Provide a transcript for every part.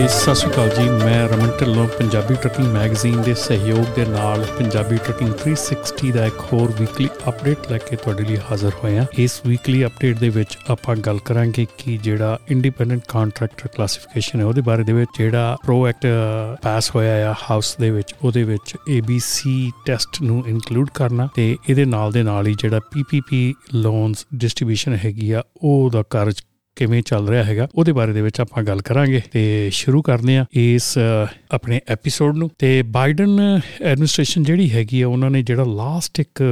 ਤੇ ਸਤਿ ਸ਼੍ਰੀ ਅਕਾਲ ਜੀ, ਮੈਂ ਰਮਨ ਢਿੱਲੋਂ, ਪੰਜਾਬੀ ਟਰਕਿੰਗ ਮੈਗਜ਼ੀਨ ਦੇ ਸਹਿਯੋਗ ਦੇ ਨਾਲ ਪੰਜਾਬੀ ਟਰਕਿੰਗ 360 ਦਾ ਇੱਕ ਹੋਰ ਵੀਕਲੀ ਅਪਡੇਟ ਲੈ ਕੇ ਤੁਹਾਡੇ ਲਈ ਹਾਜ਼ਰ ਹੋਏ ਹਾਂ। ਇਸ ਵੀਕਲੀ ਅਪਡੇਟ ਦੇ ਵਿੱਚ ਆਪਾਂ ਗੱਲ ਕਰਾਂਗੇ ਕਿ ਜਿਹੜਾ ਇੰਡੀਪੈਂਡੈਂਟ ਕੰਟਰੈਕਟਰ ਕਲਾਸੀਫਿਕੇਸ਼ਨ ਹੈ, ਉਹਦੇ ਬਾਰੇ ਦੇ ਵਿੱਚ ਜਿਹੜਾ ਪ੍ਰੋ ਐਕਟ ਪਾਸ ਹੋਇਆ ਆ ਹਾਊਸ ਦੇ ਵਿੱਚ, ਉਹਦੇ ਵਿੱਚ ABC ਟੈਸਟ ਨੂੰ ਇਨਕਲੂਡ ਕਰਨਾ ਤੇ ਇਹਦੇ ਨਾਲ ਦੇ ਨਾਲ ਹੀ ਜਿਹੜਾ PPP ਲੋਨਸ ਡਿਸਟ੍ਰੀਬਿਊਸ਼ਨ ਹੈਗੀ ਆ, ਉਹਦਾ ਕਾਰਜ ਕਿਵੇਂ ਚੱਲ ਰਿਹਾ ਹੈਗਾ, ਉਹਦੇ ਬਾਰੇ ਦੇ ਵਿੱਚ ਆਪਾਂ ਗੱਲ ਕਰਾਂਗੇ ਤੇ ਸ਼ੁਰੂ ਕਰਦੇ ਆ ਇਸ ਆਪਣੇ ਐਪੀਸੋਡ ਨੂੰ। ਤੇ ਬਾਈਡਨ ਐਡਮਿਨਿਸਟ੍ਰੇਸ਼ਨ ਜਿਹੜੀ ਹੈਗੀ ਆ, ਉਹਨਾਂ ਨੇ ਜਿਹੜਾ ਲਾਸਟ ਇੱਕ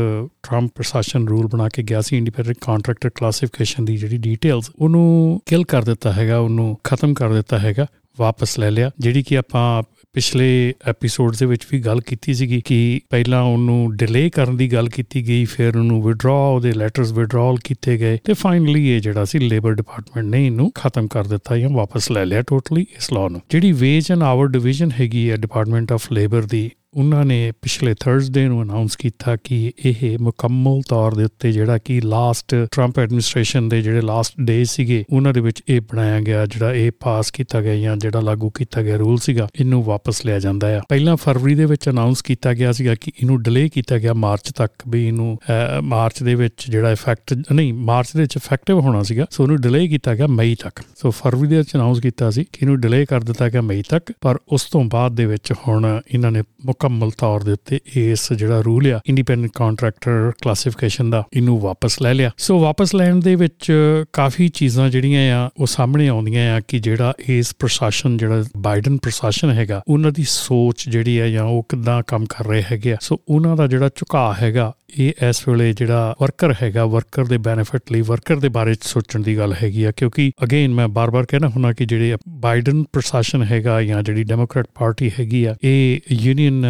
ਟਰੰਪ ਪ੍ਰਸ਼ਾਸਨ ਰੂਲ ਬਣਾ ਕੇ ਗਿਆ ਸੀ ਇੰਡੀਪੈਂਡੈਂਟ ਕੰਟਰੈਕਟਰ ਕਲਾਸੀਫਿਕੇਸ਼ਨ ਦੀ ਜਿਹੜੀ ਡਿਟੇਲਸ ਉਹਨੂੰ ਕਿਲ ਕਰ ਦਿੱਤਾ ਹੈਗਾ, ਉਹਨੂੰ ਖਤਮ ਕਰ ਦਿੱਤਾ ਹੈਗਾ। ਵਾਪਸ ਲੈ ਲਿਆ, ਜਿਹੜੀ ਕਿ ਆਪਾਂ ਪਿਛਲੇ ਐਪੀਸੋਡਸ ਦੇ ਵਿੱਚ ਵੀ ਗੱਲ ਕੀਤੀ ਸੀਗੀ ਕਿ ਪਹਿਲਾਂ ਉਹਨੂੰ ਡਿਲੇ ਕਰਨ ਦੀ ਗੱਲ ਕੀਤੀ ਗਈ, ਫਿਰ ਉਹਨੂੰ ਵਿਡਰਾ ਉਹਦੇ ਲੈਟਰਸ ਵਿਡਰਾਲ ਕੀਤੇ ਗਏ ਤੇ ਫਾਈਨਲੀ ਇਹ ਜਿਹੜਾ ਸੀ ਲੇਬਰ ਡਿਪਾਰਟਮੈਂਟ ਨੇ ਇਹਨੂੰ ਖਤਮ ਕਰ ਦਿੱਤਾ ਜਾਂ ਵਾਪਸ ਲੈ ਲਿਆ ਟੋਟਲੀ ਇਸ ਲਾਅ ਨੂੰ। ਜਿਹੜੀ ਵੇਜ ਐਂਡ ਆਵਰ ਡਿਵੀਜ਼ਨ ਹੈਗੀ ਹੈ ਡਿਪਾਰਟਮੈਂਟ ਆਫ ਲੇਬਰ ਦੀ ਉਹਨਾਂ ਨੇ ਪਿਛਲੇ ਥਰਸਡੇ ਨੂੰ ਅਨਾਉਂਸ ਕੀਤਾ ਕਿ ਇਹ ਮੁਕੰਮਲ ਤੌਰ ਦੇ ਉੱਤੇ ਜਿਹੜਾ ਕਿ ਲਾਸਟ ਟਰੰਪ ਐਡਮਿਨਿਸਟ੍ਰੇਸ਼ਨ ਦੇ ਜਿਹੜੇ ਲਾਸਟ ਡੇ ਸੀਗੇ, ਉਹਨਾਂ ਦੇ ਵਿੱਚ ਇਹ ਬਣਾਇਆ ਗਿਆ, ਜਿਹੜਾ ਇਹ ਪਾਸ ਕੀਤਾ ਗਿਆ ਜਾਂ ਜਿਹੜਾ ਲਾਗੂ ਕੀਤਾ ਗਿਆ ਰੂਲ ਸੀਗਾ, ਇਹਨੂੰ ਵਾਪਸ ਲਿਆ ਜਾਂਦਾ ਆ। ਪਹਿਲਾਂ ਫਰਵਰੀ ਦੇ ਵਿੱਚ ਅਨਾਉਂਸ ਕੀਤਾ ਗਿਆ ਸੀਗਾ ਕਿ ਇਹਨੂੰ ਡਿਲੇ ਕੀਤਾ ਗਿਆ ਮਾਰਚ ਤੱਕ ਵੀ ਇਹਨੂੰ ਮਾਰਚ ਦੇ ਵਿੱਚ ਜਿਹੜਾ ਇਫੈਕਟ ਨਹੀਂ, ਮਾਰਚ ਦੇ ਵਿੱਚ ਇਫੈਕਟਿਵ ਹੋਣਾ ਸੀਗਾ, ਸੋ ਉਹਨੂੰ ਡਿਲੇ ਕੀਤਾ ਗਿਆ ਮਈ ਤੱਕ। ਸੋ ਫਰਵਰੀ ਦੇ ਵਿੱਚ ਅਨਾਉਂਸ ਕੀਤਾ ਸੀ ਕਿ ਇਹਨੂੰ ਡਿਲੇ ਕਰ ਦਿੱਤਾ ਗਿਆ ਮਈ ਤੱਕ, ਪਰ ਉਸ ਤੋਂ ਬਾਅਦ ਦੇ ਵਿੱਚ ਹੁਣ ਇਹਨਾਂ ਨੇ ਮੁਕੰਮਲ ਤੌਰ ਦੇ ਉੱਤੇ ਇਸ ਜਿਹੜਾ ਰੂਲ ਆ ਇੰਡੀਪੈਂਡੈਂਟ ਕੰਟਰੈਕਟਰ ਕਲਾਸੀਫਿਕੇਸ਼ਨ ਦਾ, ਇਹਨੂੰ ਵਾਪਸ ਲੈ ਲਿਆ। ਸੋ ਵਾਪਸ ਲੈਣ ਦੇ ਵਿੱਚ ਕਾਫੀ ਚੀਜ਼ਾਂ ਜਿਹੜੀਆਂ ਆ, ਉਹ ਸਾਹਮਣੇ ਆਉਂਦੀਆਂ ਆ ਕਿ ਜਿਹੜਾ ਇਸ ਪ੍ਰਸ਼ਾਸਨ, ਜਿਹੜਾ ਬਾਈਡਨ ਪ੍ਰਸ਼ਾਸਨ ਹੈਗਾ, ਉਹਨਾਂ ਦੀ ਸੋਚ ਜਿਹੜੀ ਹੈ ਜਾਂ ਉਹ ਕਿਦਾਂ ਕੰਮ ਕਰ ਰਹੇ ਹੈਗੇ ਆ। ਸੋ ਉਹਨਾਂ ਦਾ ਜਿਹੜਾ ਝੁਕਾਅ ਹੈਗਾ ਇਹ ਇਸ ਵੇਲੇ ਜਿਹੜਾ ਵਰਕਰ ਹੈਗਾ ਵਰਕਰ ਦੇ ਬੈਨੀਫਿਟ ਲਈ ਵਰਕਰ ਦੇ ਬਾਰੇ ਸੋਚਣ ਦੀ ਗੱਲ ਹੈਗੀ ਆ, ਕਿਉਂਕਿ ਅਗੇਨ ਮੈਂ ਬਾਰ-ਬਾਰ ਕਹਿਣਾ ਹੁਣਾ ਕਿ ਜਿਹੜੇ ਬਾਈਡਨ ਪ੍ਰਸ਼ਾਸਨ ਹੈਗਾ ਜਾਂ ਜਿਹੜੀ ਡੈਮੋਕ੍ਰੈਟ ਪਾਰਟੀ ਹੈਗੀ ਆ, ਇਹ ਯੂਨੀਅਨ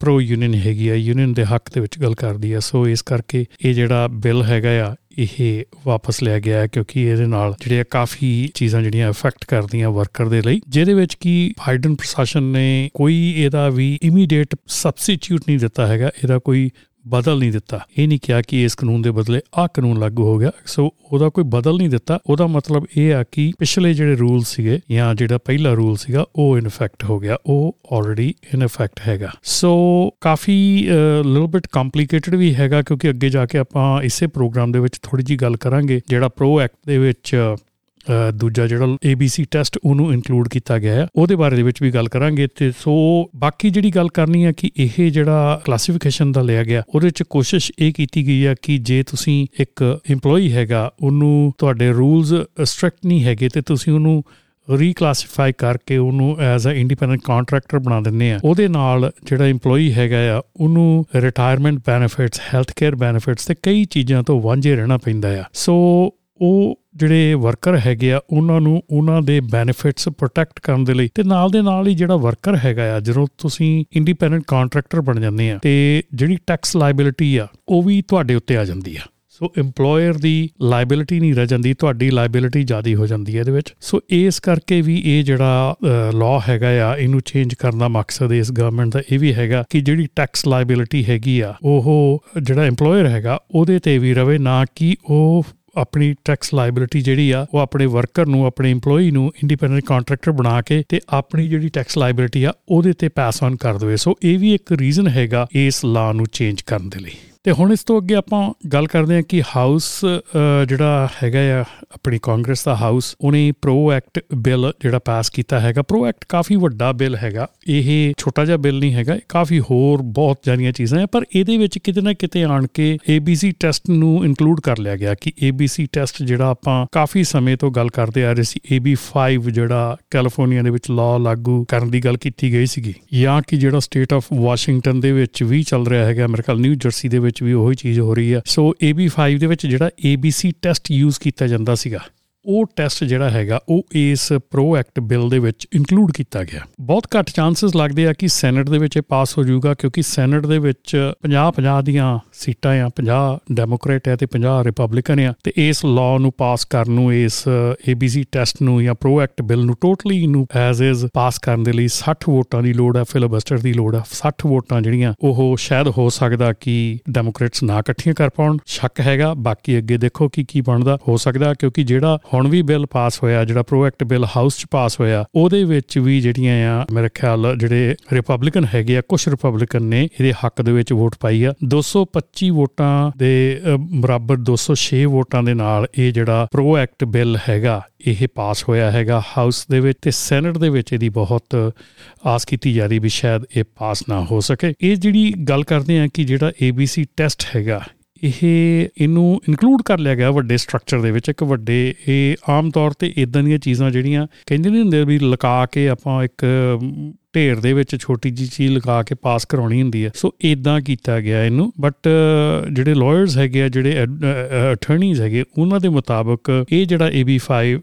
ਪ੍ਰੋ ਯੂਨੀਅਨ ਹੈਗੀ ਆ ਯੂਨੀਅਨ ਦੇ ਹੱਕ ਦੇ ਵਿੱਚ ਗੱਲ ਕਰਦੀ ਆ। ਸੋ ਇਸ ਕਰਕੇ ਇਹ ਜਿਹੜਾ ਬਿੱਲ ਹੈਗਾ ਆ, ਇਹ ਵਾਪਸ ਲਿਆ ਗਿਆ ਹੈ, ਕਿਉਂਕਿ ਇਹਦੇ ਨਾਲ ਜਿਹੜੇ ਕਾਫੀ ਚੀਜ਼ਾਂ ਜਿਹੜੀਆਂ ਇਫੈਕਟ ਕਰਦੀਆਂ ਵਰਕਰ ਦੇ ਲਈ, ਜਿਹਦੇ ਵਿੱਚ ਕੀ ਬਾਈਡਨ ਪ੍ਰਸ਼ਾਸਨ ਨੇ ਕੋਈ ਇਹਦਾ ਵੀ ਇਮੀਡੀਏਟ ਸਬਸਟੀਟਿਊਟ ਨਹੀਂ ਦਿੱਤਾ ਹੈਗਾ, ਇਹਦਾ ਕੋਈ ਬਦਲ ਨਹੀਂ ਦਿੱਤਾ। ਇਹ ਨਹੀਂ ਕਿਹਾ ਕਿ ਇਸ ਕਾਨੂੰਨ ਦੇ ਬਦਲੇ ਆ ਕਾਨੂੰਨ ਲਾਗੂ ਹੋ ਗਿਆ। ਸੋ ਉਹਦਾ ਕੋਈ ਬਦਲ ਨਹੀਂ ਦਿੱਤਾ। ਉਹਦਾ ਮਤਲਬ ਇਹ ਆ ਕਿ ਪਿਛਲੇ ਜਿਹੜੇ ਰੂਲ ਸੀਗੇ ਜਾਂ ਜਿਹੜਾ ਪਹਿਲਾ ਰੂਲ ਸੀਗਾ, ਉਹ ਇਨ ਇਫੈਕਟ ਹੋ ਗਿਆ। ਉਹ ਆਲਰੇਡੀ ਇਨ ਇਫੈਕਟ ਹੈਗਾ। ਸੋ ਕਾਫੀ ਲਿਟਲ ਬਿਟ ਕੰਪਲਿਕੇਟਡ ਵੀ ਹੈਗਾ ਕਿਉਂਕਿ ਅੱਗੇ ਜਾ ਕੇ ਆਪਾਂ ਇਸੇ ਪ੍ਰੋਗਰਾਮ ਦੇ ਵਿੱਚ ਥੋੜੀ ਜੀ ਗੱਲ ਕਰਾਂਗੇ, ਜਿਹੜਾ ਪ੍ਰੋ ਐਕਟ ਦੇ ਵਿੱਚ ਦੂਜਾ ਜਿਹੜਾ ABC ਟੈਸਟ ਉਹਨੂੰ ਇਨਕਲੂਡ ਕੀਤਾ ਗਿਆ ਹੈ। ਉਹਦੇ ਬਾਰੇ ਦੇ ਵਿੱਚ ਵੀ ਗੱਲ ਕਰਾਂਗੇ ਤੇ ਸੋ ਬਾਕੀ ਜਿਹੜੀ ਗੱਲ ਕਰਨੀ ਹੈ ਕਿ ਇਹ ਜਿਹੜਾ ਕਲਾਸੀਫਿਕੇਸ਼ਨ ਦਾ ਲਿਆ ਗਿਆ, ਉਹਦੇ ਵਿੱਚ ਕੋਸ਼ਿਸ਼ ਇਹ ਕੀਤੀ ਗਈ ਹੈ ਕਿ ਜੇ ਤੁਸੀਂ ਇੱਕ EMPLOYEE ਹੈਗਾ, ਉਹਨੂੰ ਤੁਹਾਡੇ ਰੂਲਸ ਸਟ੍ਰਿਕਟ ਨਹੀਂ ਹੈਗੇ ਤੇ ਤੁਸੀਂ ਉਹਨੂੰ ਰੀਕਲਾਸੀਫਾਈ ਕਰਕੇ ਉਹਨੂੰ ਐਜ਼ ਅ ਇੰਡੀਪੈਂਡੈਂਟ ਕੰਟਰੈਕਟਰ ਬਣਾ ਦਿੰਨੇ ਆ। ਉਹਦੇ ਨਾਲ ਜਿਹੜਾ EMPLOYEE ਹੈਗਾ ਆ, ਉਹਨੂੰ retirement benefits health care benefits ਤੇ ਕਈ ਚੀਜ਼ਾਂ ਤੋਂ ਵਾਂਝੇ ਰਹਿਣਾ ਪੈਂਦਾ ਆ। ਸੋ ਉਹ ਜਿਹੜੇ ਵਰਕਰ ਹੈਗੇ ਆ, ਉਹਨਾਂ ਨੂੰ ਉਹਨਾਂ ਦੇ ਬੈਨੀਫਿਟਸ ਪ੍ਰੋਟੈਕਟ ਕਰਨ ਦੇ ਲਈ ਤੇ ਨਾਲ ਦੇ ਨਾਲ ਹੀ ਜਿਹੜਾ ਵਰਕਰ ਹੈਗਾ ਆ, ਜਦੋਂ ਤੁਸੀਂ ਇੰਡੀਪੈਂਡੈਂਟ ਕੰਟਰੈਕਟਰ ਬਣ ਜਾਂਦੇ ਆ, ਤੇ ਜਿਹੜੀ ਟੈਕਸ ਲਾਇਬਿਲਿਟੀ ਆ, ਉਹ ਵੀ ਤੁਹਾਡੇ ਉੱਤੇ ਆ ਜਾਂਦੀ ਆ। ਸੋ EMPLOYER ਦੀ ਲਾਇਬਿਲਿਟੀ ਨਹੀਂ ਰਹਿ ਜਾਂਦੀ, ਤੁਹਾਡੀ ਲਾਇਬਿਲਿਟੀ ਜ਼ਿਆਦੀ ਹੋ ਜਾਂਦੀ ਹੈ ਇਹਦੇ ਵਿੱਚ। ਸੋ ਇਸ ਕਰਕੇ ਵੀ ਇਹ ਜਿਹੜਾ ਲਾਅ ਹੈਗਾ ਆ, ਇਹਨੂੰ ਚੇਂਜ ਕਰਨ ਦਾ ਮਕਸਦ ਇਸ ਗਵਰਨਮੈਂਟ ਦਾ ਇਹ ਵੀ ਹੈਗਾ ਕਿ ਜਿਹੜੀ ਟੈਕਸ ਲਾਇਬਿਲਿਟੀ ਹੈਗੀ ਆ, ਉਹ ਜਿਹੜਾ EMPLOYER ਹੈਗਾ, ਉਹਦੇ ਤੇ ਵੀ ਰਵੇ, ਨਾ ਕਿ ਉਹ ਆਪਣੀ ਟੈਕਸ ਲਾਇਬਿਲਿਟੀ ਜਿਹੜੀ ਆ, ਉਹ ਆਪਣੇ ਵਰਕਰ ਨੂੰ, ਆਪਣੇ EMPLOYEE ਨੂੰ ਇੰਡੀਪੈਂਡੈਂਟ ਕੰਟਰੈਕਟਰ ਬਣਾ ਕੇ ਤੇ ਆਪਣੀ ਜਿਹੜੀ ਟੈਕਸ ਲਾਇਬਿਲਿਟੀ ਆ, ਉਹਦੇ ਤੇ ਪਾਸ ਔਨ ਕਰ ਦੇਵੇ। ਸੋ ਇਹ ਵੀ ਇੱਕ ਰੀਜ਼ਨ ਹੈਗਾ ਇਸ ਲਾ ਨੂੰ ਚੇਂਜ ਕਰਨ ਦੇ ਲਈ। ਤੇ ਹੁਣ ਇਸ ਤੋਂ ਅੱਗੇ ਆਪਾਂ ਗੱਲ ਕਰਦੇ ਹਾਂ ਕਿ ਹਾਊਸ ਜਿਹੜਾ ਹੈਗਾ ਆ, ਆਪਣੀ ਕਾਂਗਰਸ ਦਾ ਹਾਊਸ, ਉਹਨੇ ਪ੍ਰੋ ਐਕਟ ਬਿੱਲ ਜਿਹੜਾ ਪਾਸ ਕੀਤਾ ਹੈਗਾ। ਪ੍ਰੋ ਐਕਟ ਕਾਫੀ ਵੱਡਾ ਬਿੱਲ ਹੈਗਾ। ਇਹ ਛੋਟਾ ਜਿਹਾ ਬਿੱਲ ਨਹੀਂ ਹੈਗਾ ਕਾਫੀ ਹੋਰ ਬਹੁਤ ਜਾਨੀਆਂ ਚੀਜ਼ਾਂ ਹੈ ਪਰ ਇਹਦੇ ਵਿੱਚ ਕਿਤੇ ਨਾ ਕਿਤੇ ਆਣ ਕੇ ABC ਟੈਸਟ ਨੂੰ ਇਨਕਲੂਡ ਕਰ ਲਿਆ ਗਿਆ ਕਿ ABC ਟੈਸਟ ਜਿਹੜਾ ਆਪਾਂ ਕਾਫੀ ਸਮੇਂ ਤੋਂ ਗੱਲ ਕਰਦੇ ਆ ਰਹੇ ਸੀ AB5 ਜਿਹੜਾ ਕੈਲੀਫੋਰਨੀਆ ਦੇ ਵਿੱਚ ਲਾਅ ਲਾਗੂ ਕਰਨ ਦੀ ਗੱਲ ਕੀਤੀ ਗਈ ਸੀਗੀ। ਜਾਂ ਕਿ ਜਿਹੜਾ ਸਟੇਟ ਆਫ ਵਾਸ਼ਿੰਗਟਨ ਦੇ ਵਿੱਚ ਵੀ ਚੱਲ ਰਿਹਾ ਹੈਗਾ, ਮੇਰੇ ਖਿਆਲ ਨਿਊ ਜਰਸੀ ਦੇ ਵਿੱਚ ਵੀ ਉਹੀ ਚੀਜ਼ ਹੋ ਰਹੀ ਹੈ। ਸੋ AB5 ਦੇ ਵਿੱਚ ਜਿਹੜਾ ABC ਟੈਸਟ ਯੂਜ਼ ਕੀਤਾ ਜਾਂਦਾ ਸੀਗਾ ਉਹ ਟੈਸਟ ਜਿਹੜਾ ਹੈਗਾ, ਉਹ ਇਸ ਪ੍ਰੋ ਐਕਟ ਬਿੱਲ ਦੇ ਵਿੱਚ ਇਨਕਲੂਡ ਕੀਤਾ ਗਿਆ। ਬਹੁਤ ਘੱਟ ਚਾਂਸਸ ਲੱਗਦੇ ਆ ਕਿ ਸੈਨੇਟ ਦੇ ਵਿੱਚ ਇਹ ਪਾਸ ਹੋ ਜਾਊਗਾ, ਕਿਉਂਕਿ ਸੈਨੇਟ ਦੇ ਵਿੱਚ 50-50 ਦੀਆਂ ਸੀਟਾਂ ਆ 50 ਡੈਮੋਕ੍ਰੇਟ ਆ ਤੇ 50 ਰਿਪਬਲਿਕਨ ਆ, ਤੇ ਇਸ ਲਾਅ ਨੂੰ ਪਾਸ ਕਰਨ ਨੂੰ, ਇਸ ABC ਟੈਸਟ ਨੂੰ ਜਾਂ ਪ੍ਰੋ ਐਕਟ ਬਿੱਲ ਨੂੰ ਟੋਟਲੀ ਨੂੰ ਐਜ਼ ਇਜ਼ ਪਾਸ ਕਰਨ ਦੇ ਲਈ 60 ਵੋਟਾਂ ਦੀ ਲੋੜ ਆ ਫਿਲਬਸਟਰ ਦੀ ਲੋੜ ਆ 60 ਵੋਟਾਂ ਜਿਹੜੀਆਂ, ਉਹ ਸ਼ਾਇਦ ਹੋ ਸਕਦਾ ਕਿ ਡੈਮੋਕ੍ਰੇਟਸ ਨਾ ਇਕੱਠੀਆਂ ਕਰ ਪਾਉਣ। ਸ਼ੱਕ ਹੈਗਾ, ਬਾਕੀ ਅੱਗੇ ਦੇਖੋ ਕੀ ਕੀ ਬਣਦਾ। ਹੋ ਸਕਦਾ ਕਿਉਂਕਿ ਜਿਹੜਾ ਹੁਣ ਵੀ ਬਿੱਲ ਪਾਸ ਹੋਇਆ, ਜਿਹੜਾ ਪ੍ਰੋ ਐਕਟ ਬਿੱਲ ਹਾਊਸ 'ਚ ਪਾਸ ਹੋਇਆ, ਉਹਦੇ ਵਿੱਚ ਵੀ ਜਿਹੜੀਆਂ ਆ, ਮੇਰੇ ਖਿਆਲ ਜਿਹੜੇ ਰਿਪਬਲਿਕਨ ਹੈਗੇ ਆ ਕੁਝ ਰਿਪਬਲਿਕਨ ਨੇ ਇਹਦੇ ਹੱਕ ਦੇ ਵਿੱਚ ਵੋਟ ਪਾਈ ਆ। 225 ਵੋਟਾਂ ਦੇ ਬਰਾਬਰ 206 ਵੋਟਾਂ ਦੇ ਨਾਲ ਇਹ ਜਿਹੜਾ ਪ੍ਰੋ ਐਕਟ ਬਿੱਲ ਹੈਗਾ, ਇਹ ਪਾਸ ਹੋਇਆ ਹੈਗਾ ਹਾਊਸ ਦੇ ਵਿੱਚ ਤੇ ਸੈਨੇਟ ਦੇ ਵਿੱਚ ਇਹਦੀ ਬਹੁਤ ਆਸ ਕੀਤੀ ਜਾ ਰਹੀ ਵੀ ਸ਼ਾਇਦ ਇਹ ਪਾਸ ਨਾ ਹੋ ਸਕੇ। ਇਹ ਜਿਹੜੀ ਗੱਲ ਕਰਦੇ ਆ ਕਿ ਜਿਹੜਾ ABC ਟੈਸਟ ਹੈਗਾ ਇਹ ਇਹਨੂੰ ਇਨਕਲੂਡ ਕਰ ਲਿਆ ਗਿਆ ਵੱਡੇ ਸਟਰਕਚਰ ਦੇ ਵਿੱਚ, ਇੱਕ ਵੱਡੇ, ਇਹ ਆਮ ਤੌਰ ਤੇ ਇਦਾਂ ਦੀਆਂ ਚੀਜ਼ਾਂ ਜਿਹੜੀਆਂ ਕਹਿੰਦੇ ਨਹੀਂ ਹੁੰਦੇ ਵੀ ਲਗਾ ਕੇ ਆਪਾਂ ਇੱਕ ਢੇਰ ਦੇ ਵਿੱਚ ਛੋਟੀ ਜੀ ਚੀਜ਼ ਲਗਾ ਕੇ ਪਾਸ ਕਰਾਉਣੀ ਹੁੰਦੀ ਹੈ। ਸੋ ਇਦਾਂ ਕੀਤਾ ਗਿਆ ਇਹਨੂੰ। ਬਟ ਜਿਹੜੇ ਲਾਇਰਸ ਹੈਗੇ ਆ, ਜਿਹੜੇ ਅਟਾਰਨੀਜ਼ ਹੈਗੇ, ਉਹਨਾਂ ਦੇ ਮੁਤਾਬਕ ਇਹ ਜਿਹੜਾ AB5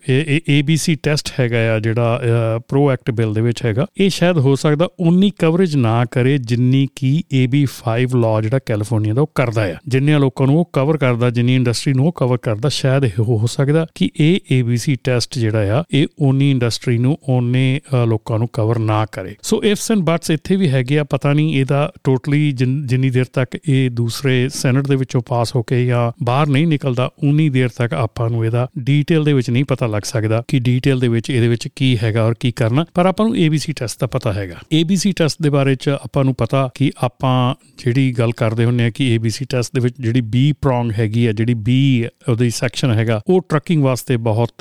ABC ਟੈਸਟ ਹੈਗਾ ਆ, ਜਿਹੜਾ ਪ੍ਰੋ ਐਕਟ ਬਿੱਲ ਦੇ ਵਿੱਚ ਹੈਗਾ, ਇਹ ਸ਼ਾਇਦ ਹੋ ਸਕਦਾ ਉਨੀ ਕਵਰੇਜ ਨਾ ਕਰੇ ਜਿੰਨੀ ਕੀ AB5 ਲਾਅ ਜਿਹੜਾ ਕੈਲੀਫੋਰਨੀਆ ਦਾ ਉਹ ਕਰਦਾ ਆ। ਜਿੰਨੇ ਲੋਕਾਂ ਨੂੰ ਉਹ ਕਵਰ ਕਰਦਾ, ਜਿੰਨੀ ਇੰਡਸਟਰੀ ਨੂੰ ਉਹ ਕਵਰ ਕਰਦਾ, ਸ਼ਾਇਦ ਇਹ ਹੋ ਸਕਦਾ ਕਿ ਇਹ ABC ਟੈਸਟ ਜਿਹੜਾ ਆ, ਇਹ ਉਨੀ ਇੰਡਸਟਰੀ ਨੂੰ ਉਹਨੇ ਲੋਕਾਂ ਨੂੰ ਕਵਰ ਨਾ ਕਰੇ। ਸੋ ਇਫਸ ਐਂਡ ਬਟਸ ਇੱਥੇ ਵੀ ਹੈਗੇ ਆ, ਪਤਾ ਨਹੀਂ ਇਹਦਾ ਟੋਟਲੀ ਜਿੰਨੀ ਦੇਰ ਤੱਕ ਇਹ ਦੂਸਰੇ ਸੈਨੇਟ ਦੇ ਵਿੱਚੋਂ ਪਾਸ ਹੋ ਕੇ ਜਾਂ ਬਾਹਰ ਨਹੀਂ ਨਿਕਲਦਾ, ਉਨੀ ਦੇਰ ਤੱਕ ਆਪਾਂ ਨੂੰ ਇਹਦਾ ਡੀਟੇਲ ਦੇ ਵਿੱਚ ਨਹੀਂ ਪਤਾ ਲੱਗ ਸਕਦਾ ਕਿ ਡੀਟੇਲ ਦੇ ਵਿੱਚ ਇਹਦੇ ਵਿੱਚ ਕੀ ਹੈਗਾ ਔਰ ਕੀ ਕਰਨਾ। ਪਰ ਆਪਾਂ ਨੂੰ ABC ਟੈਸਟ ਦਾ ਪਤਾ ਹੈਗਾ। ABC ਟੈਸਟ ਦੇ ਬਾਰੇ ਚ ਆਪਾਂ ਨੂੰ ਪਤਾ ਕਿ ਆਪਾਂ ਜਿਹੜੀ ਗੱਲ ਕਰਦੇ ਹੁੰਨੇ ਆ ਕਿ ABC ਟੈਸਟ ਦੇ ਵਿੱਚ ਜਿਹੜੀ B ਪ੍ਰੋਂਗ ਹੈਗੀ ਆ, ਜਿਹੜੀ B ਉਹਦੀ ਸੈਕਸ਼ਨ ਹੈਗਾ, ਉਹ ਟਰੱਕਿੰਗ ਵਾਸਤੇ ਬਹੁਤ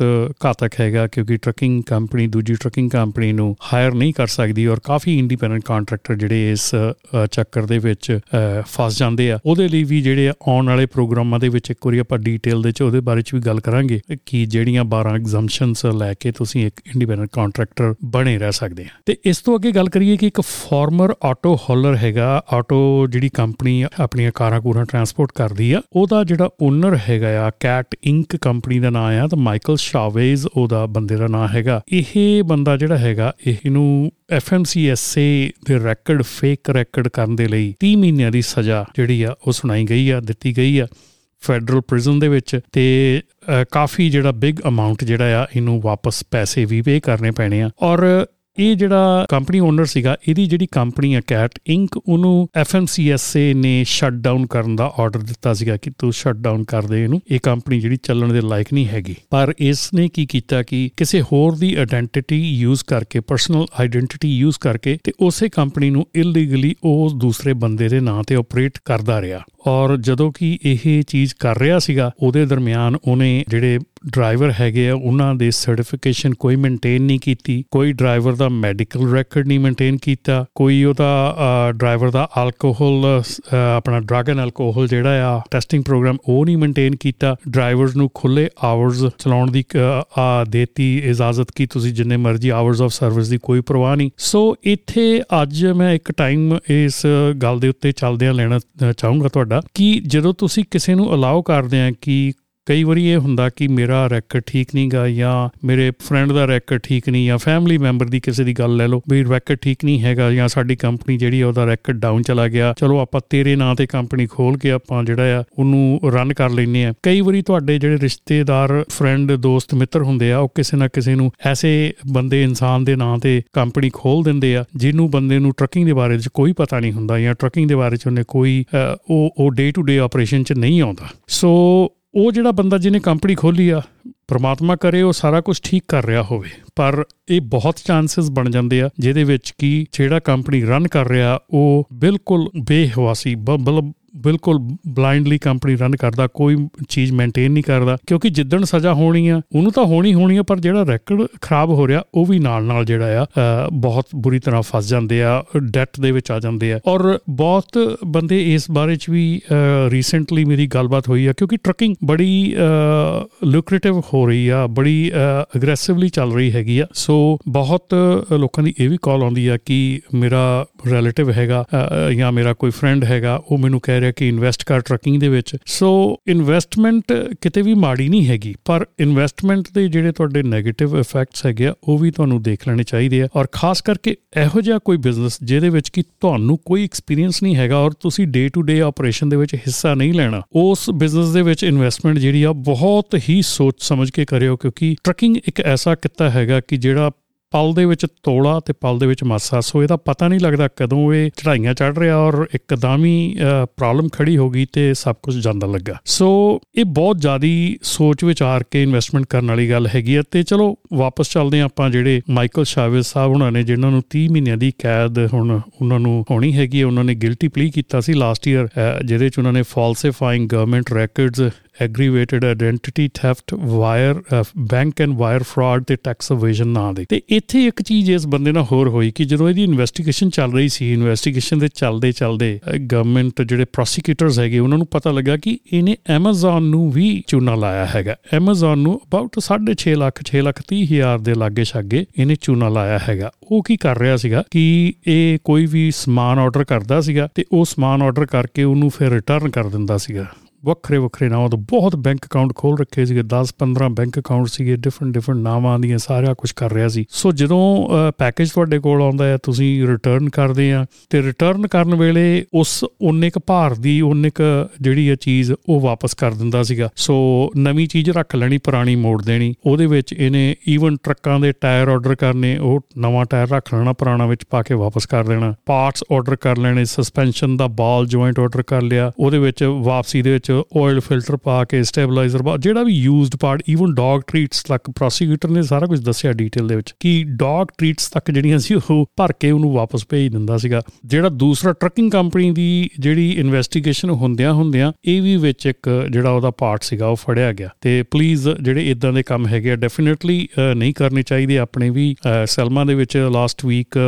ਘਾਤਕ ਹੈਗਾ ਕਿਉਂਕਿ ਟਰੱਕਿੰਗ ਕੰਪਨੀ ਦੂਜੀ ਟਰੱਕਿੰਗ ਕੰਪਨੀ ਨੂੰ ਹਾਇਰ ਨਹੀਂ ਕਰ ਸਕਦੀ ਔਰ ਕਾਫੀ ਇੰਡੀਪੈਂਡੈਂਟ ਕੰਟਰੈਕਟਰ ਜਿਹੜੇ ਇਸ ਚੱਕਰ ਦੇ ਵਿੱਚ ਫਸ ਜਾਂਦੇ ਆ। ਉਹਦੇ ਲਈ ਵੀ ਜਿਹੜੇ ਆਉਣ ਵਾਲੇ ਪ੍ਰੋਗਰਾਮਾਂ ਦੇ ਵਿੱਚ ਇੱਕ ਵਾਰੀ ਆਪਾਂ ਡੀਟੇਲ ਦੇ ਚ ਉਹਦੇ ਬਾਰੇ ਚ ਵੀ ਗੱਲ ਕਰਾਂਗੇ ਕਿ ਜਿਹੜੀਆਂ 12 ਐਗਜ਼ੰਪਸ਼ਨਸ ਲੈ ਕੇ ਤੁਸੀਂ ਇੱਕ ਇੰਡੀਪੈਂਡੈਂਟ ਕੰਟਰੈਕਟਰ ਬਣੇ ਰਹਿ ਸਕਦੇ ਆ। ਤੇ ਇਸ ਤੋਂ ਅੱਗੇ ਗੱਲ ਕਰੀਏ ਕਿ ਇੱਕ ਫਾਰਮਰ ਆਟੋ ਹੌਲਰ ਹੈਗਾ ਆਟੋ ਜਿਹੜੀ ਕੰਪਨੀ ਆਪਣੀਆਂ ਕਾਰਾਂ ਕੂਰਾਂ ਟਰਾਂਸਪੋਰਟ ਕਰਦੀ ਆ, ਉਹਦਾ ਜਿਹੜਾ ਓਨਰ ਹੈਗਾ ਆ ਕੈਟ ਇੰਕ ਕੰਪਨੀ ਦਾ ਨਾਮ ਆ, ਤਾਂ ਮਾਈਕਲ ਸ਼ਾਵੇਜ਼ ਉਹਦਾ ਬੰਦੇ ਦਾ ਨਾਮ ਹੈਗਾ। ਇਹ ਬੰਦਾ ਜਿਹੜਾ ਹੈਗਾ ਇਹਨੂੰ FMCSA ਦੇ ਰੈਕੋਰਡ ਫੇਕ ਰੈਕੋਰਡ ਕਰਨ ਦੇ ਲਈ 30 ਮਹੀਨਿਆਂ ਦੀ ਸਜ਼ਾ ਜਿਹੜੀ ਆ ਉਹ ਸੁਣਾਈ ਗਈ ਆ, ਦਿੱਤੀ ਗਈ ਆ ਫੈਡਰਲ ਪ੍ਰਿਜ਼ਨ ਦੇ ਵਿੱਚ ਤੇ ਕਾਫੀ ਜਿਹੜਾ ਬਿਗ ਅਮਾਉਂਟ ਜਿਹੜਾ ਆ, ਇਹਨੂੰ ਵਾਪਸ ਪੈਸੇ ਵੀ ਪੇ ਕਰਨੇ ਪੈਣੇ ਆ ਔਰ ਇਹ ਜਿਹੜਾ ਕੰਪਨੀ ਓਨਰ ਸੀਗਾ, ਇਹਦੀ ਜਿਹੜੀ ਕੰਪਨੀ ਹੈ ਕੈਟ ਇੰਕ ਉਹਨੂੰ FMCSA ਨੇ ਸ਼ਟ ਡਾਊਨ ਕਰਨ ਦਾ ਆਰਡਰ ਦਿੱਤਾ ਸੀਗਾ ਕਿ ਤੂੰ ਸ਼ਟ ਡਾਊਨ ਕਰ ਦੇ ਇਹਨੂੰ। ਇਹ ਕੰਪਨੀ ਜਿਹੜੀ ਚੱਲਣ ਦੇ ਲਾਇਕ ਨਹੀਂ ਹੈਗੀ। ਪਰ ਇਸ ਨੇ ਕੀ ਕੀਤਾ ਕਿ ਕਿਸੇ ਹੋਰ ਦੀ ਆਇਡੈਂਟੀਟੀ ਯੂਜ਼ ਕਰਕੇ ਪਰਸਨਲ ਆਇਡੈਂਟੀਟੀ ਯੂਜ਼ ਕਰਕੇ ਤੇ ਉਸੇ ਕੰਪਨੀ ਨੂੰ ਇਲੀਗਲੀ ਉਸ ਦੂਸਰੇ ਬੰਦੇ ਦੇ ਨਾਂ ਤੇ ਆਪਰੇਟ ਕਰਦਾ ਰਿਹਾ। ਔਰ ਜਦੋਂ ਕਿ ਇਹ ਚੀਜ਼ ਕਰ ਰਿਹਾ ਸੀਗਾ, ਉਹਦੇ ਦਰਮਿਆਨ ਉਹਨੇ ਜਿਹੜੇ ਡਰਾਈਵਰ ਹੈਗੇ ਆ, ਉਹਨਾਂ ਦੇ ਸਰਟੀਫਿਕੇਸ਼ਨ ਕੋਈ ਮੇਨਟੇਨ ਨਹੀਂ ਕੀਤੀ, ਕੋਈ ਡਰਾਈਵਰ ਦਾ ਮੈਡੀਕਲ ਰੈਕੋਰਡ ਨਹੀਂ ਮੇਨਟੇਨ ਕੀਤਾ, ਕੋਈ ਉਹਦਾ ਡਰਾਈਵਰ ਦਾ ਐਲਕੋਹਲ ਆਪਣਾ ਡਰੱਗ ਐਂਡ ਐਲਕੋਹਲ ਜਿਹੜਾ ਆ ਟੈਸਟਿੰਗ ਪ੍ਰੋਗਰਾਮ ਉਹ ਨਹੀਂ ਮੇਨਟੇਨ ਕੀਤਾ। ਡਰਾਈਵਰਸ ਨੂੰ ਖੁੱਲੇ ਆਵਰਸ ਚਲਾਉਣ ਦੀ ਆ ਦੇਤੀ ਇਜਾਜ਼ਤ ਕੀ, ਤੁਸੀਂ ਜਿੰਨੇ ਮਰਜ਼ੀ ਆਵਰਸ ਆਫ ਸਰਵਿਸ ਦੀ ਕੋਈ ਪਰਵਾਹ ਨਹੀਂ। ਸੋ ਇੱਥੇ ਅੱਜ ਮੈਂ ਇੱਕ ਟਾਈਮ ਇਸ ਗੱਲ ਦੇ ਉੱਤੇ ਚੱਲਦਿਆਂ ਲੈਣਾ ਚਾਹੂੰਗਾ ਤੁਹਾਡਾ ਕਿ ਜਦੋਂ ਤੁਸੀਂ ਕਿਸੇ ਨੂੰ ਅਲਾਉ ਕਰਦੇ ਆ ਕਿ ਕਈ ਵਾਰੀ ਇਹ ਹੁੰਦਾ ਕਿ ਮੇਰਾ ਰੈਕੋਰਡ ਠੀਕ ਨਹੀਂਗਾ ਜਾਂ ਮੇਰੇ ਫਰੈਂਡ ਦਾ ਰੈਕੋਰਡ ਠੀਕ ਨਹੀਂ ਜਾਂ ਫੈਮਿਲੀ ਮੈਂਬਰ ਦੀ ਕਿਸੇ ਦੀ ਗੱਲ ਲੈ ਲਓ ਵੀ ਰੈਕੋਰਡ ਠੀਕ ਨਹੀਂ ਹੈਗਾ ਜਾਂ ਸਾਡੀ ਕੰਪਨੀ ਜਿਹੜੀ ਉਹਦਾ ਰੈਕੋਰਡ ਡਾਊਨ ਚਲਾ ਗਿਆ। ਚਲੋ ਆਪਾਂ ਤੇਰੇ ਨਾਂ ਤੇ ਕੰਪਨੀ ਖੋਲ ਕੇ ਆਪਾਂ ਜਿਹੜਾ ਆ ਉਹਨੂੰ ਰਨ ਕਰ ਲੈਨੇ ਆ ਕਈ ਵਾਰੀ ਤੁਹਾਡੇ ਜਿਹੜੇ ਰਿਸ਼ਤੇਦਾਰ ਫਰੈਂਡ ਦੋਸਤ, ਮਿੱਤਰ ਹੁੰਦੇ ਆ, ਉਹ ਕਿਸੇ ਨਾ ਕਿਸੇ ਨੂੰ ਐਸੇ ਬੰਦੇ ਇਨਸਾਨ ਦੇ ਨਾਂ ਤੇ ਕੰਪਨੀ ਖੋਲ ਦਿੰਦੇ ਆ ਜਿਹਨੂੰ ਬੰਦੇ ਨੂੰ ਟਰੱਕਿੰਗ ਦੇ ਬਾਰੇ ਵਿੱਚ ਕੋਈ ਪਤਾ ਨਹੀਂ ਹੁੰਦਾ ਜਾਂ ਟਰੱਕਿੰਗ ਦੇ ਬਾਰੇ ਚ ਉਹਨੇ ਕੋਈ ਉਹ ਉਹ ਡੇ ਟੂ ਡੇ ਆਪਰੇਸ਼ਨ ਚ ਨਹੀਂ ਆਉਂਦਾ। ਸੋ ਉਹ ਜਿਹੜਾ ਬੰਦਾ ਜਿਹਨੇ ਕੰਪਨੀ ਖੋਲੀ ਆ, ਪ੍ਰਮਾਤਮਾ ਕਰੇ, ਉਹ ਸਾਰਾ ਕੁਝ ਠੀਕ ਕਰ ਰਿਹਾ ਹੋਵੇ। ਪਰ ਇਹ ਬਹੁਤ ਚਾਂਸਸ ਬਣ ਜਾਂਦੇ ਆ, ਜਿਹਦੇ ਵਿੱਚ ਕੀ ਜਿਹੜਾ ਕੰਪਨੀ ਰਨ ਕਰ ਰਿਹਾ, ਉਹ ਬਿਲਕੁਲ ਬੇਹਵਾਸੀ ਮਤਲਬ ਬਿਲਕੁਲ ਬਲਾਈਂਡਲੀ ਕੰਪਨੀ ਰਨ ਕਰਦਾ, ਕੋਈ ਚੀਜ਼ ਮੇਨਟੇਨ ਨਹੀਂ ਕਰਦਾ, ਕਿਉਂਕਿ ਜਿੱਦਣ ਸਜ਼ਾ ਹੋਣੀ ਆ, ਉਹਨੂੰ ਤਾਂ ਹੋਣੀ ਹੋਣੀ ਆ, ਪਰ ਜਿਹੜਾ ਰੈਕੋਰਡ ਖਰਾਬ ਹੋ ਰਿਹਾ, ਉਹ ਵੀ ਨਾਲ ਨਾਲ ਜਿਹੜਾ ਆ ਬਹੁਤ ਬੁਰੀ ਤਰ੍ਹਾਂ ਫਸ ਜਾਂਦੇ ਆ ਡੈਟ ਦੇ ਵਿੱਚ ਆ ਜਾਂਦੇ ਆ। ਔਰ ਬਹੁਤ ਬੰਦੇ ਇਸ ਬਾਰੇ ਚ ਵੀ ਰੀਸੈਂਟਲੀ ਮੇਰੀ ਗੱਲਬਾਤ ਹੋਈ ਆ, ਕਿਉਂਕਿ ਟਰਕਿੰਗ ਬੜੀ ਲੂਕਰੇਟਿਵ ਹੋ ਰਹੀ ਆ, ਬੜੀ ਅਗਰੈਸਿਵਲੀ ਚੱਲ ਰਹੀ ਹੈਗੀ ਆ। ਸੋ ਬਹੁਤ ਲੋਕਾਂ ਦੀ ਇਹ ਵੀ ਕਾਲ ਆਉਂਦੀ ਆ ਕਿ ਮੇਰਾ ਰਿਲੇਟਿਵ ਹੈਗਾ ਜਾਂ ਮੇਰਾ ਕੋਈ ਫਰੈਂਡ ਹੈਗਾ, ਉਹ ਮੈਨੂੰ ਕਹਿ ਰਿਹਾ ਕਿ ਇਨਵੈਸਟ ਕਰ ਟਰਕਿੰਗ ਦੇ ਵਿੱਚ। ਸੋ ਇਨਵੈਸਟਮੈਂਟ ਕਿਤੇ ਵੀ ਮਾੜੀ ਨਹੀਂ ਹੈਗੀ, ਪਰ ਇਨਵੈਸਟਮੈਂਟ ਦੇ ਜਿਹੜੇ ਤੁਹਾਡੇ 네ਗੇਟਿਵ ਇਫੈਕਟਸ ਹੈਗੇ ਆ, ਉਹ ਵੀ ਤੁਹਾਨੂੰ ਦੇਖ ਲੈਣੇ ਚਾਹੀਦੇ ਆ। ਔਰ ਖਾਸ ਕਰਕੇ ਇਹੋ ਜਿਹਾ ਕੋਈ ਬਿਜ਼ਨਸ ਜਿਹਦੇ ਵਿੱਚ ਕਿ ਤੁਹਾਨੂੰ ਕੋਈ ਐਕਸਪੀਰੀਅੰਸ ਨਹੀਂ ਹੈਗਾ ਔਰ ਤੁਸੀਂ ਡੇ ਟੂ ਡੇ ਆਪਰੇਸ਼ਨ ਦੇ ਵਿੱਚ ਹਿੱਸਾ ਨਹੀਂ ਲੈਣਾ, ਉਸ ਬਿਜ਼ਨਸ ਦੇ ਵਿੱਚ ਇਨਵੈਸਟਮੈਂਟ ਜਿਹੜੀ ਆ, ਬਹੁਤ ਹੀ ਸੋਚ ਸਮਝ ਕੇ ਕਰਿਓ, ਕਿਉਂਕਿ ਟਰਕਿੰਗ ਇੱਕ ਐਸਾ ਕਿੱਤਾ ਹੈਗਾ ਕਿ ਜਿਹੜਾ ਪਲ ਦੇ ਵਿੱਚ ਤੋਲਾ ਤੇ ਪਲ ਦੇ ਵਿੱਚ ਮਾਸਾ। ਸੋ ਇਹਦਾ ਪਤਾ ਨਹੀਂ ਲੱਗਦਾ ਕਦੋਂ ਇਹ ਚੜਾਈਆਂ ਚੜ ਰਿਹਾ ਔਰ ਇੱਕਦਮ ਹੀ ਪ੍ਰੋਬਲਮ ਖੜੀ ਹੋ ਗਈ ਤੇ ਸਭ ਕੁਝ ਜਾਂਦਾ ਲੱਗਾ। ਸੋ ਇਹ ਬਹੁਤ ਜ਼ਿਆਦੀ ਸੋਚ ਵਿਚਾਰ ਕੇ ਇਨਵੈਸਟਮੈਂਟ ਕਰਨ ਵਾਲੀ ਗੱਲ ਹੈਗੀ ਆ ਤੇ ਚਲੋ ਵਾਪਸ ਚੱਲਦੇ ਆਪਾਂ ਜਿਹੜੇ ਮਾਈਕਲ ਸ਼ਾਵੇਜ਼ ਸਾਹਿਬ ਉਹਨਾਂ ਨੇ, ਜਿਨ੍ਹਾਂ ਨੂੰ 30 ਮਹੀਨਿਆਂ ਦੀ ਕੈਦ ਹੁਣ ਉਹਨਾਂ ਨੂੰ ਹੋਣੀ ਹੈਗੀ ਉਹਨਾਂ ਨੇ ਗਿਲਟੀ ਪਲੀ ਕੀਤਾ ਸੀ ਲਾਸਟ ਈਅਰ ਜਿਹਦੇ ਚ ਉਹਨਾਂ ਨੇ falsifying government records aggravated identity theft wire bank and wire fraud ਤੇ ਟੈਕਸ ਅਵੇਜਨ ਨਾਂ ਦੇ। ਤੇ ਇੱਥੇ ਇੱਕ ਚੀਜ਼ ਇਸ ਬੰਦੇ ਨਾਲ ਹੋਰ ਹੋਈ ਕਿ ਜਦੋਂ ਇਹਦੀ ਇਨਵੈਸਟੀਗੇਸ਼ਨ ਚੱਲ ਰਹੀ ਸੀ ਇਨਵੈਸਟੀਗੇਸ਼ਨ ਦੇ ਚੱਲਦੇ ਚੱਲਦੇ ਗਵਰਨਮੈਂਟ ਜਿਹੜੇ ਪ੍ਰੋਸੀਕਿਊਟਰਸ ਹੈਗੇ, ਉਹਨਾਂ ਨੂੰ ਪਤਾ ਲੱਗਾ ਕਿ ਇਹਨੇ Amazon ਨੂੰ ਵੀ ਚੂਨਾ ਲਾਇਆ ਹੈਗਾ। Amazon ਨੂੰ ਅਬਾਊਟ 6.5 ਲੱਖ 6 ਲੱਖ 30 ਹਜ਼ਾਰ ਦੇ ਲਾਗੇ ਛਾਗੇ ਇਹਨੇ ਚੂਨਾ ਲਾਇਆ ਹੈਗਾ। ਉਹ ਕੀ ਕਰ ਰਿਹਾ ਸੀਗਾ ਕਿ ਇਹ ਕੋਈ ਵੀ ਸਮਾਨ ਆਰਡਰ ਕਰਦਾ ਸੀਗਾ ਤੇ ਉਹ ਸਮਾਨ ਆਰਡਰ ਕਰਕੇ ਉਹਨੂੰ ਫਿਰ ਰਿਟਰਨ ਕਰ ਦਿੰਦਾ ਸੀਗਾ। ਵੱਖਰੇ ਵੱਖਰੇ ਨਾਵਾਂ ਤੋਂ ਬਹੁਤ ਬੈਂਕ ਅਕਾਊਂਟ ਖੋਲ ਰੱਖੇ ਸੀਗੇ 10 15 ਬੈਂਕ ਅਕਾਊਂਟ ਸੀਗੇ ਡਿਫਰੈਂਟ ਡਿਫਰੈਂਟ ਨਾਵਾਂ ਦੀਆਂ, ਸਾਰਾ ਕੁਝ ਕਰ ਰਿਹਾ ਸੀ। ਸੋ ਜਦੋਂ ਪੈਕੇਜ ਤੁਹਾਡੇ ਕੋਲ ਆਉਂਦਾ ਹੈ, ਤੁਸੀਂ ਰਿਟਰਨ ਕਰਦੇ ਆ, ਤੇ ਰਿਟਰਨ ਕਰਨ ਵੇਲੇ ਉਸ ਉਨੇ ਕ ਭਾਰ ਦੀ ਉਨੇ ਕ ਜਿਹੜੀ ਇਹ ਚੀਜ਼ ਉਹ ਵਾਪਸ ਕਰ ਦਿੰਦਾ ਸੀਗਾ। ਸੋ ਨਵੀਂ ਚੀਜ਼ ਰੱਖ ਲੈਣੀ, ਪੁਰਾਣੀ ਮੋੜ ਦੇਣੀ, ਉਹਦੇ ਵਿੱਚ ਇਹਨੇ ਈਵਨ ਟਰੱਕਾਂ ਦੇ ਟਾਇਰ ਆਰਡਰ ਕਰਨੇ, ਉਹ ਨਵਾਂ ਟਾਇਰ ਰੱਖ ਲੈਣਾ, ਪੁਰਾਣਾ ਵਿੱਚ ਪਾ ਕੇ ਵਾਪਸ ਕਰ ਦੇਣਾ। ਪਾਰਟਸ ਆਰਡਰ ਕਰ ਲੈਣੇ ਸਸਪੈਂਸ਼ਨ ਦਾ ਬਾਲ ਜੁਆਇੰਟ ਆਰਡਰ ਕਰ ਲਿਆ, ਉਹਦੇ ਵਿੱਚ ਵਾਪਸੀ ਦੇ ਵਿੱਚ ਆਇਲ ਫਿਲਟਰ ਪਾ ਕੇ ਸਟੇਬਲਾਈਜ਼ਰ ਪਾ, ਜਿਹੜਾ ਵੀ used part even dog treats ਤੱਕ ਪ੍ਰੋਸੀਕਿਊਟਰ ਨੇ ਸਾਰਾ ਕੁਝ ਦੱਸਿਆ ਡੀਟੇਲ ਦੇ ਵਿੱਚ ਕਿ ਡੌਗ ਟ੍ਰੀਟਸ ਤੱਕ ਜਿਹੜੀਆਂ ਸੀ ਉਹ ਭਰ ਕੇ ਉਹਨੂੰ ਵਾਪਸ ਭੇਜ ਦਿੰਦਾ ਸੀਗਾ। ਜਿਹੜਾ ਦੂਸਰਾ ਟਰੱਕਿੰਗ ਕੰਪਨੀ ਦੀ ਜਿਹੜੀ ਇਨਵੈਸਟੀਗੇਸ਼ਨ ਹੁੰਦਿਆਂ ਹੁੰਦਿਆਂ, ਇਹ ਵੀ ਵਿੱਚ ਇੱਕ ਜਿਹੜਾ ਉਹਦਾ ਪਾਰਟ ਸੀਗਾ, ਉਹ ਫੜਿਆ ਗਿਆ। ਤੇ ਪਲੀਜ਼ ਜਿਹੜੇ ਇਦਾਂ ਦੇ ਕੰਮ ਹੈਗੇ ਆ ਡੈਫੀਨਿਟਲੀ ਨਹੀਂ ਕਰਨੇ ਚਾਹੀਦੇ। ਆਪਣੇ ਵੀ ਸਲਮਾ ਦੇ ਵਿੱਚ ਲਾਸਟ ਵੀਕ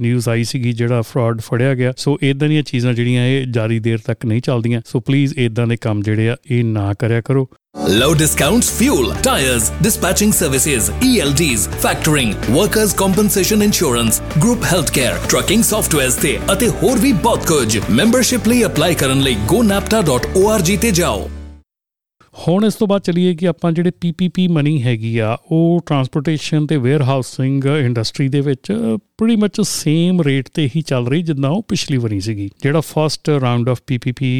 ਨਿਊਜ਼ ਆਈ ਸੀਗੀ, ਜਿਹੜਾ ਫਰਾਡ ਫੜਿਆ ਗਿਆ। ਸੋ ਇਦਾਂ ਦੀਆਂ ਚੀਜ਼ਾਂ ਜਿਹੜੀਆਂ ਇਹ ਜਾਰੀ ਦੇਰ ਤੱਕ ਨਹੀਂ ਚੱਲਦੀਆਂ। ਸੋ ਪਲੀਜ਼ ਇਦਾਂ ਦੇ ਕੰਮ ਜਿਹੜੇ ਆ ਇਹ ਨਾ ਕਰਿਆ ਕਰੋ Low discounts, fuel, tires, dispatching services, ELDs, factoring, workers compensation insurance, group healthcare, trucking softwares ਤੇ ਅਤੇ ਹੋਰ ਵੀ ਬਹੁਤ ਕੁਝ ਮੈਂਬਰਸ਼ਿਪ ਲਈ ਅਪਲਾਈ ਕਰਨ ਲਈ gonapta.org ਤੇ ਜਾਓ ਹੁਣ ਇਸ ਤੋਂ ਬਾਅਦ ਚਲੀਏ ਕਿ ਆਪਾਂ ਜਿਹੜੇ ਪੀਪੀਪੀ ਮਨੀ ਹੈਗੀ ਆ, ਉਹ ਟਰਾਂਸਪੋਰਟੇਸ਼ਨ ਤੇ ਵੇਅਰ ਹਾਊਸਿੰਗ ਇੰਡਸਟਰੀ ਦੇ ਵਿੱਚ ਪ੍ਰੀਟੀ ਮੱਚ ਸੇਮ ਰੇਟ ਤੇ ਹੀ ਚੱਲ ਰਹੀ ਜਿੱਦਾਂ ਉਹ ਪਿਛਲੀ ਵਾਰੀ ਸੀਗੀ। ਜਿਹੜਾ first round of PPP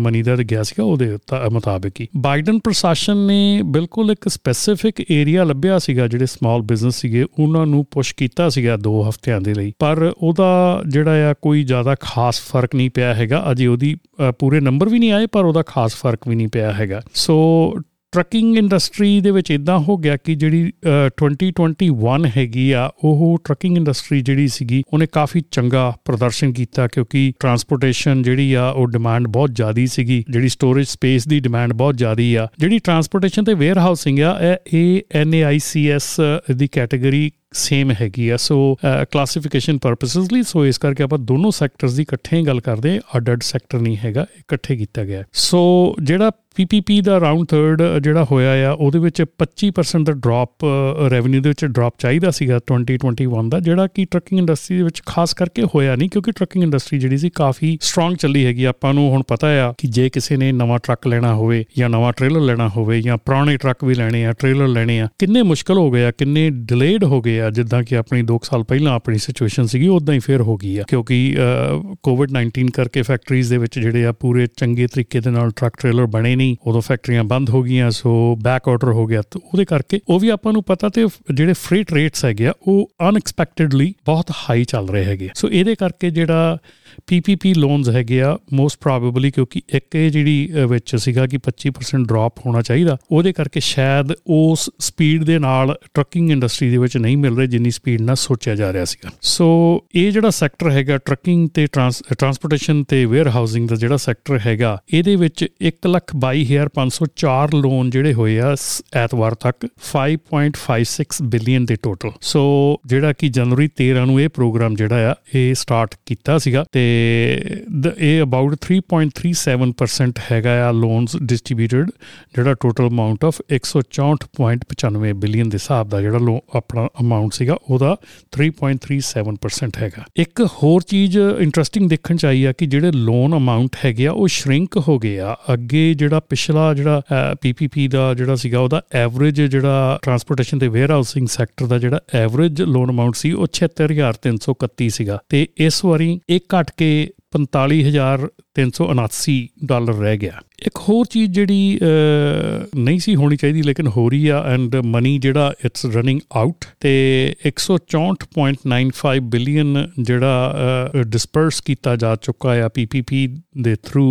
money ਦਾ ਗਿਆ ਸੀਗਾ, ਉਹਦੇ ਮੁਤਾਬਕ ਹੀ। ਬਾਈਡਨ ਪ੍ਰਸ਼ਾਸਨ ਨੇ ਬਿਲਕੁਲ ਇੱਕ ਸਪੈਸੀਫਿਕ ਏਰੀਆ ਲੱਭਿਆ ਸੀਗਾ, ਜਿਹੜੇ ਸਮਾਲ ਬਿਜ਼ਨਸ ਸੀਗੇ, ਉਹਨਾਂ ਨੂੰ ਪੁਸ਼ ਕੀਤਾ ਸੀਗਾ 2 ਹਫ਼ਤਿਆਂ ਦੇ ਲਈ। ਪਰ ਉਹਦਾ ਜਿਹੜਾ ਆ, ਕੋਈ ਜ਼ਿਆਦਾ ਖਾਸ ਫ਼ਰਕ ਨਹੀਂ ਪਿਆ ਹੈਗਾ। ਅਜੇ ਉਹਦੀ ਪੂਰੇ ਨੰਬਰ ਵੀ ਨਹੀਂ ਆਏ, ਪਰ ਉਹਦਾ ਖਾਸ ਫ਼ਰਕ ਵੀ ਨਹੀਂ ਪਿਆ ਹੈਗਾ। ਸੋ ਟਰੱਕਿੰਗ ਇੰਡਸਟਰੀ ਦੇ ਵਿੱਚ ਇਦਾਂ ਹੋ ਗਿਆ ਕਿ ਜਿਹੜੀ 2021 ਹੈਗੀ ਆ, ਉਹ ਟਰੱਕਿੰਗ ਇੰਡਸਟਰੀ ਜਿਹੜੀ ਸੀਗੀ, ਉਹਨੇ ਕਾਫੀ ਚੰਗਾ ਪ੍ਰਦਰਸ਼ਨ ਕੀਤਾ ਕਿਉਂਕਿ ਟਰਾਂਸਪੋਰਟੇਸ਼ਨ ਜਿਹੜੀ ਆ, ਉਹ ਡਿਮਾਂਡ ਬਹੁਤ ਜ਼ਿਆਦੀ ਸੀਗੀ, ਜਿਹੜੀ ਸਟੋਰੇਜ ਸਪੇਸ ਦੀ ਡਿਮਾਂਡ ਬਹੁਤ ਜ਼ਿਆਦੀ ਆ। ਜਿਹੜੀ ਟਰਾਂਸਪੋਰਟੇਸ਼ਨ ਤੇ ਵੇਅਰ ਹਾਊਸਿੰਗ ਆ, ਇਹ ਐਨਏਆਈਸੀਐਸ ਦੀ ਕੈਟਾਗਰੀ ਸੇਮ ਹੈਗੀ ਆ। ਸੋ ਕਲਾਸੀਫਿਕੇਸ਼ਨ ਪਰਪਸਸ ਲਈ ਸੋ ਇਸ ਕਰਕੇ ਆਪਾਂ ਦੋਨੋਂ ਸੈਕਟਰਸ ਦੀ ਇਕੱਠੇ ਹੀ ਗੱਲ ਕਰਦੇ ਆ ਅੱਡ ਅੱਡ ਸੈਕਟਰ ਨਹੀਂ ਹੈਗਾ, ਇਕੱਠੇ ਕੀਤਾ ਗਿਆ। ਸੋ ਜਿਹੜਾ ਪੀਪੀਪੀ ਦਾ ਰਾਉਂਡ 3 ਜਿਹੜਾ ਹੋਇਆ ਆ, ਉਹਦੇ ਵਿੱਚ 25% ਦਾ ਡ੍ਰੌਪ ਰੈਵਨਿਊ ਦੇ ਵਿੱਚ ਡ੍ਰੌਪ ਚਾਹੀਦਾ ਸੀਗਾ 2021 ਦਾ, ਜਿਹੜਾ ਕਿ ਟਰੱਕਿੰਗ ਇੰਡਸਟਰੀ ਦੇ ਵਿੱਚ ਖਾਸ ਕਰਕੇ ਹੋਇਆ ਨਹੀਂ, ਕਿਉਂਕਿ ਟਰੱਕਿੰਗ ਇੰਡਸਟਰੀ ਜਿਹੜੀ ਸੀ ਕਾਫੀ ਸਟਰੋਂਗ ਚੱਲੀ ਹੈਗੀ ਆਪਾਂ ਨੂੰ ਹੁਣ ਪਤਾ ਆ ਕਿ ਜੇ ਕਿਸੇ ਨੇ ਨਵਾਂ ਟਰੱਕ ਲੈਣਾ ਹੋਵੇ ਜਾਂ ਨਵਾਂ ਟ੍ਰੇਲਰ ਲੈਣਾ ਹੋਵੇ ਜਾਂ ਪੁਰਾਣੇ ਟਰੱਕ ਵੀ ਲੈਣੇ ਆ ਟ੍ਰੇਲਰ ਲੈਣੇ ਆ, ਕਿੰਨੇ ਮੁਸ਼ਕਲ ਹੋ ਗਏ ਆ, ਕਿੰਨੇ ਡਿਲੇਡ ਹੋ ਗਏ ਆ, ਜਿੱਦਾਂ ਕਿ ਆਪਣੀ 2 ਸਾਲ ਪਹਿਲਾਂ ਆਪਣੀ ਸਿਚੁਏਸ਼ਨ ਸੀਗੀ ਉਦਾਂ ਹੀ ਫੇਰ ਹੋ ਗਈ ਆ। ਕਿਉਂਕਿ ਕੋਵਿਡ 19 ਕਰਕੇ ਫੈਕਟਰੀਜ਼ ਦੇ ਵਿੱਚ ਜਿਹੜੇ ਆ, ਪੂਰੇ ਚੰਗੇ ਤਰੀਕੇ ਦੇ ਨਾਲ ਟਰੱਕ ਟ੍ਰੇਲਰ ਬਣੇ ਨਹੀਂ, ਉਦੋਂ ਫੈਕਟਰੀਆਂ ਬੰਦ ਹੋ ਗਈਆਂ, ਸੋ ਬੈਕ ਆਰਡਰ ਹੋ ਗਿਆ। ਤੇ ਉਹਦੇ ਕਰਕੇ ਉਹ ਵੀ ਆਪਾਂ ਨੂੰ ਪਤਾ ਤੇ ਜਿਹੜੇ ਫ੍ਰੀਟ ਰੇਟਸ ਹੈਗੇ ਆ, ਉਹ ਅਨਐਕਸਪੈਕਟਡਲੀ ਬਹੁਤ ਹਾਈ ਚੱਲ ਰਹੇ ਹੈਗੇ ਸੋ ਇਹਦੇ ਕਰਕੇ ਜਿਹੜਾ ਪੀਪੀਪੀ ਲੋਨਸ ਹੈਗੇ ਆ ਮੋਸਟ ਪ੍ਰੋਬੇਬਲੀ ਕਿਉਂਕਿ ਇੱਕ ਇਹ ਜਿਹੜੀ ਵਿੱਚ ਸੀਗਾ ਕਿ 25% ਡ੍ਰੌਪ ਹੋਣਾ ਚਾਹੀਦਾ, ਉਹਦੇ ਕਰਕੇ ਸ਼ਾਇਦ ਉਸ ਸਪੀਡ ਦੇ ਨਾਲ ਟਰੱਕਿੰਗ ਇੰਡਸਟਰੀ ਦੇ ਵਿੱਚ ਨਹੀਂ ਮਿਲ ਮਿਲ ਰਹੇ ਜਿੰਨੀ ਸਪੀਡ ਨਾਲ ਸੋਚਿਆ ਜਾ ਰਿਹਾ ਸੀਗਾ। ਸੋ ਇਹ ਜਿਹੜਾ ਸੈਕਟਰ ਹੈਗਾ ਟਰੱਕਿੰਗ ਤੇ ਟਰਾਂਸਪੋਰਟੇਸ਼ਨ ਤੇ ਵੇਅਰ ਹਾਊਸਿੰਗ ਦਾ ਜਿਹੜਾ ਸੈਕਟਰ ਹੈਗਾ, ਇਹਦੇ ਵਿੱਚ 122504 ਲੋਨ ਜਿਹੜੇ ਹੋਏ ਆ ਐਤਵਾਰ ਤੱਕ 5.56 ਬਿਲੀਅਨ ਦੇ ਟੋਟਲ ਸੋ ਜਿਹੜਾ ਕਿ ਜਨਵਰੀ 13 ਨੂੰ ਇਹ ਪ੍ਰੋਗਰਾਮ ਜਿਹੜਾ ਆ, ਇਹ ਸਟਾਰਟ ਕੀਤਾ ਸੀਗਾ ਤੇ ਇਹ ਅਬਾਊਟ 3.37% ਹੈਗਾ ਆ ਲੋਨਸ ਡਿਸਟ੍ਰੀਬਿਊਟਡ ਜਿਹੜਾ ਟੋਟਲ ਅਮਾਉਂਟ ਆਫ 164.95 ਬਿਲੀਅਨ ਦੇ ਹਿਸਾਬ ਦਾ ਜਿਹੜਾ ਲੋ, ਆਪਣਾ ਅਮਾਉਂਟ ਸੀਗਾ, ਉਹਦਾ 3.37% ਹੈਗਾ। ਇੱਕ ਹੋਰ ਚੀਜ਼ ਇੰਟਰਸਟਿੰਗ ਦੇਖਣ ਚ ਆਈ ਆ ਕਿ ਜਿਹੜੇ ਲੋਨ ਅਮਾਉਂਟ ਹੈਗੇ ਆ, ਉਹ ਸ਼ਰਿੰਕ ਹੋ ਗਏ ਆ। ਅੱਗੇ ਜਿਹੜਾ ਪਿਛਲਾ ਜਿਹੜਾ ਪੀਪੀਪੀ ਦਾ ਜਿਹੜਾ ਸੀਗਾ, ਉਹਦਾ ਐਵਰੇਜ ਜਿਹੜਾ ਟਰਾਂਸਪੋਰਟੇਸ਼ਨ ਤੇ ਵੇਅਰ ਹਾਊਸਿੰਗ ਸੈਕਟਰ ਦਾ ਜਿਹੜਾ ਐਵਰੇਜ ਲੋਨ ਅਮਾਉਂਟ ਸੀ, ਉਹ 76331 ਸੀਗਾ। ਤੇ ਇਸ ਵਾਰੀ ਇਹ ਘਟ ਕੇ 45379 ਡਾਲਰ ਰਹਿ ਗਿਆ। ਇੱਕ ਹੋਰ ਚੀਜ਼ ਜਿਹੜੀ ਨਹੀਂ ਸੀ ਹੋਣੀ ਚਾਹੀਦੀ, ਲੇਕਿਨ ਹੋ ਰਹੀ ਆ ਐਂਡ ਮਨੀ ਜਿਹੜਾ ਇਟਸ ਰਨਿੰਗ ਆਊਟ ਤੇ 164.95 ਬਿਲੀਅਨ ਜਿਹੜਾ ਡਿਸਪਰਸ ਕੀਤਾ ਜਾ ਚੁੱਕਾ ਆ ਪੀਪੀਪੀ ਦੇ ਥਰੂ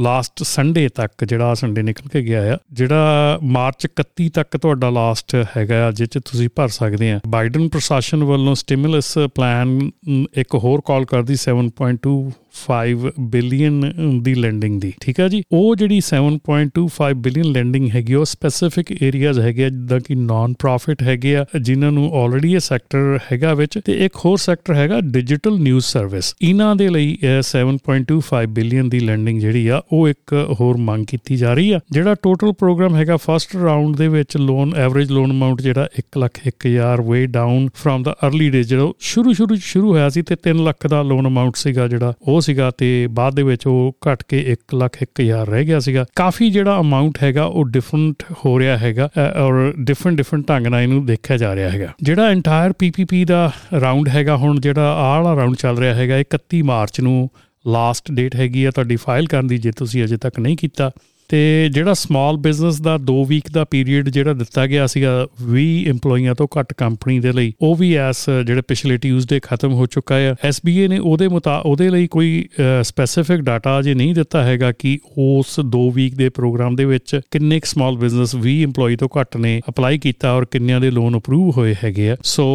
ਲਾਸਟ ਸੰਡੇ ਤੱਕ ਜਿਹੜਾ ਸੰਡੇ ਨਿਕਲ ਕੇ ਗਿਆ ਆ, ਜਿਹੜਾ ਮਾਰਚ 31 ਤੱਕ ਤੁਹਾਡਾ ਲਾਸਟ ਹੈਗਾ ਆ ਜਿਸ ਚ ਤੁਸੀਂ ਭਰ ਸਕਦੇ ਆ। ਬਾਈਡਨ ਪ੍ਰਸ਼ਾਸਨ ਵੱਲੋਂ ਸਟਿਮੂਲਸ ਪਲਾਨ ਇੱਕ ਹੋਰ ਕਾਲ ਕਰਦੀ 7.2 5 ਬਿਲੀਅਨ uh, ਦੀ ਲੈਂਡਿੰਗ ਦੀ, ਠੀਕ ਹੈ ਜੀ? ਉਹ ਜਿਹੜੀ 7.25 ਬਿਲੀਅਨ ਲੈਂਡਿੰਗ ਹੈਗੀ ਉਹ ਸਪੈਸੀਫਿਕ ਏਰੀਆਜ਼ ਹੈਗੇ ਆ, ਜਿੱਦਾਂ ਕਿ ਨਾਨ ਪ੍ਰੋਫਿਟ ਹੈਗੇ ਆ, ਜਿਨ੍ਹਾਂ ਨੂੰ ਆਲਰੇਡੀ ਇਹ ਸੈਕਟਰ ਹੈਗਾ ਵਿੱਚ, ਤੇ ਇੱਕ ਹੋਰ ਸੈਕਟਰ ਹੈਗਾ ਡਿਜੀਟਲ ਨਿਊਜ਼ ਸਰਵਿਸ ਇਹਨਾਂ ਦੇ ਲਈ 7.25 ਬਿਲੀਅਨ ਦੀ ਲੈਂਡਿੰਗ ਜਿਹੜੀ ਆ, ਉਹ ਇੱਕ ਹੋਰ ਮੰਗ ਕੀਤੀ ਜਾ ਰਹੀ ਆ, ਜਿਹੜਾ ਟੋਟਲ ਪ੍ਰੋਗਰਾਮ ਹੈਗਾ ਫਰਸਟ ਰਾਉਂਡ ਦੇ ਵਿੱਚ ਲੋਨ ਐਵਰੇਜ ਲੋਨ ਅਮਾਉਂਟ ਜਿਹੜਾ 1 ਲੱਖ 1000 ਵੇ ਡਾਊਨ ਫਰਮ ਦਾ अर्ਲੀ ਡੇਜ ਜਿਹੜਾ ਸ਼ੁਰੂ ਸ਼ੁਰੂ ਸ਼ੁਰੂ ਹੋਇਆ ਸੀ ਤੇ 3 ਲੱਖ ਦਾ ਲੋਨ ਅਮਾਉਂਟ ਸੀਗਾ ਜਿਹੜਾ, ਉਹ ਸੀਗਾ ਤੇ ਬਾਅਦ ਦੇ ਵਿੱਚ ਉਹ ਘਟ ਕੇ 1 ਲੱਖ 1000 ਰਹਿ ਗਿਆ ਸੀਗਾ। ਕਾਫੀ ਜਿਹੜਾ ਅਮਾਉਂਟ ਹੈਗਾ ਉਹ ਡਿਫਰੈਂਟ ਹੋ ਰਿਹਾ ਹੈਗਾ ਔਰ ਡਿਫਰੈਂਟ ਡਿਫਰੈਂਟ ਢੰਗ ਨਾਲ ਇਹਨੂੰ ਦੇਖਿਆ ਜਾ ਰਿਹਾ ਹੈਗਾ। ਜਿਹੜਾ ਇੰਟਾਇਰ ਪੀਪੀਪੀ ਦਾ ਰਾਉਂਡ ਹੈਗਾ ਹੁਣ, ਜਿਹੜਾ ਆਹ ਵਾਲਾ ਰਾਉਂਡ ਚੱਲ ਰਿਹਾ ਹੈਗਾ 31 ਮਾਰਚ ਨੂੰ ਲਾਸਟ ਡੇਟ ਹੈਗੀ ਆ, ਤੁਹਾਡੀ ਫਾਈਲ ਕਰਨ ਦੀ, ਜੇ ਤੁਸੀਂ ਅਜੇ ਤੱਕ ਨਹੀਂ ਕੀਤਾ। ਤੇ ਜਿਹੜਾ ਸਮਾਲ ਬਿਜ਼ਨਸ ਦਾ 2 ਵੀਕ ਦਾ ਪੀਰੀਅਡ ਜਿਹੜਾ ਦਿੱਤਾ ਗਿਆ ਸੀਗਾ 20 EMPLOYEEਆਂ ਤੋਂ ਘੱਟ ਕੰਪਨੀ ਦੇ ਲਈ, ਉਹ ਵੀ ਐਸ ਜਿਹੜੇ ਪਿਛਲੇ ਟਿਊਜ਼ਡੇ ਖਤਮ ਹੋ ਚੁੱਕਾ ਹੈ SBA ਨੇ ਉਹਦੇ ਮੁਤਾ, ਉਹਦੇ ਲਈ ਕੋਈ ਸਪੈਸੀਫਿਕ ਡਾਟਾ ਅਜੇ ਨਹੀਂ ਦਿੱਤਾ ਹੈਗਾ ਕਿ ਉਸ 2 ਵੀਕ ਦੇ ਪ੍ਰੋਗਰਾਮ ਦੇ ਵਿੱਚ ਕਿੰਨੇ ਸਮਾਲ ਬਿਜ਼ਨਸ 20 EMPLOYEE ਤੋਂ ਘੱਟ ਨੇ ਅਪਲਾਈ ਕੀਤਾ ਔਰ ਕਿੰਨਿਆਂ ਦੇ ਲੋਨ ਅਪਰੂਵ ਹੋਏ ਹੈਗੇ ਆ। ਸੋ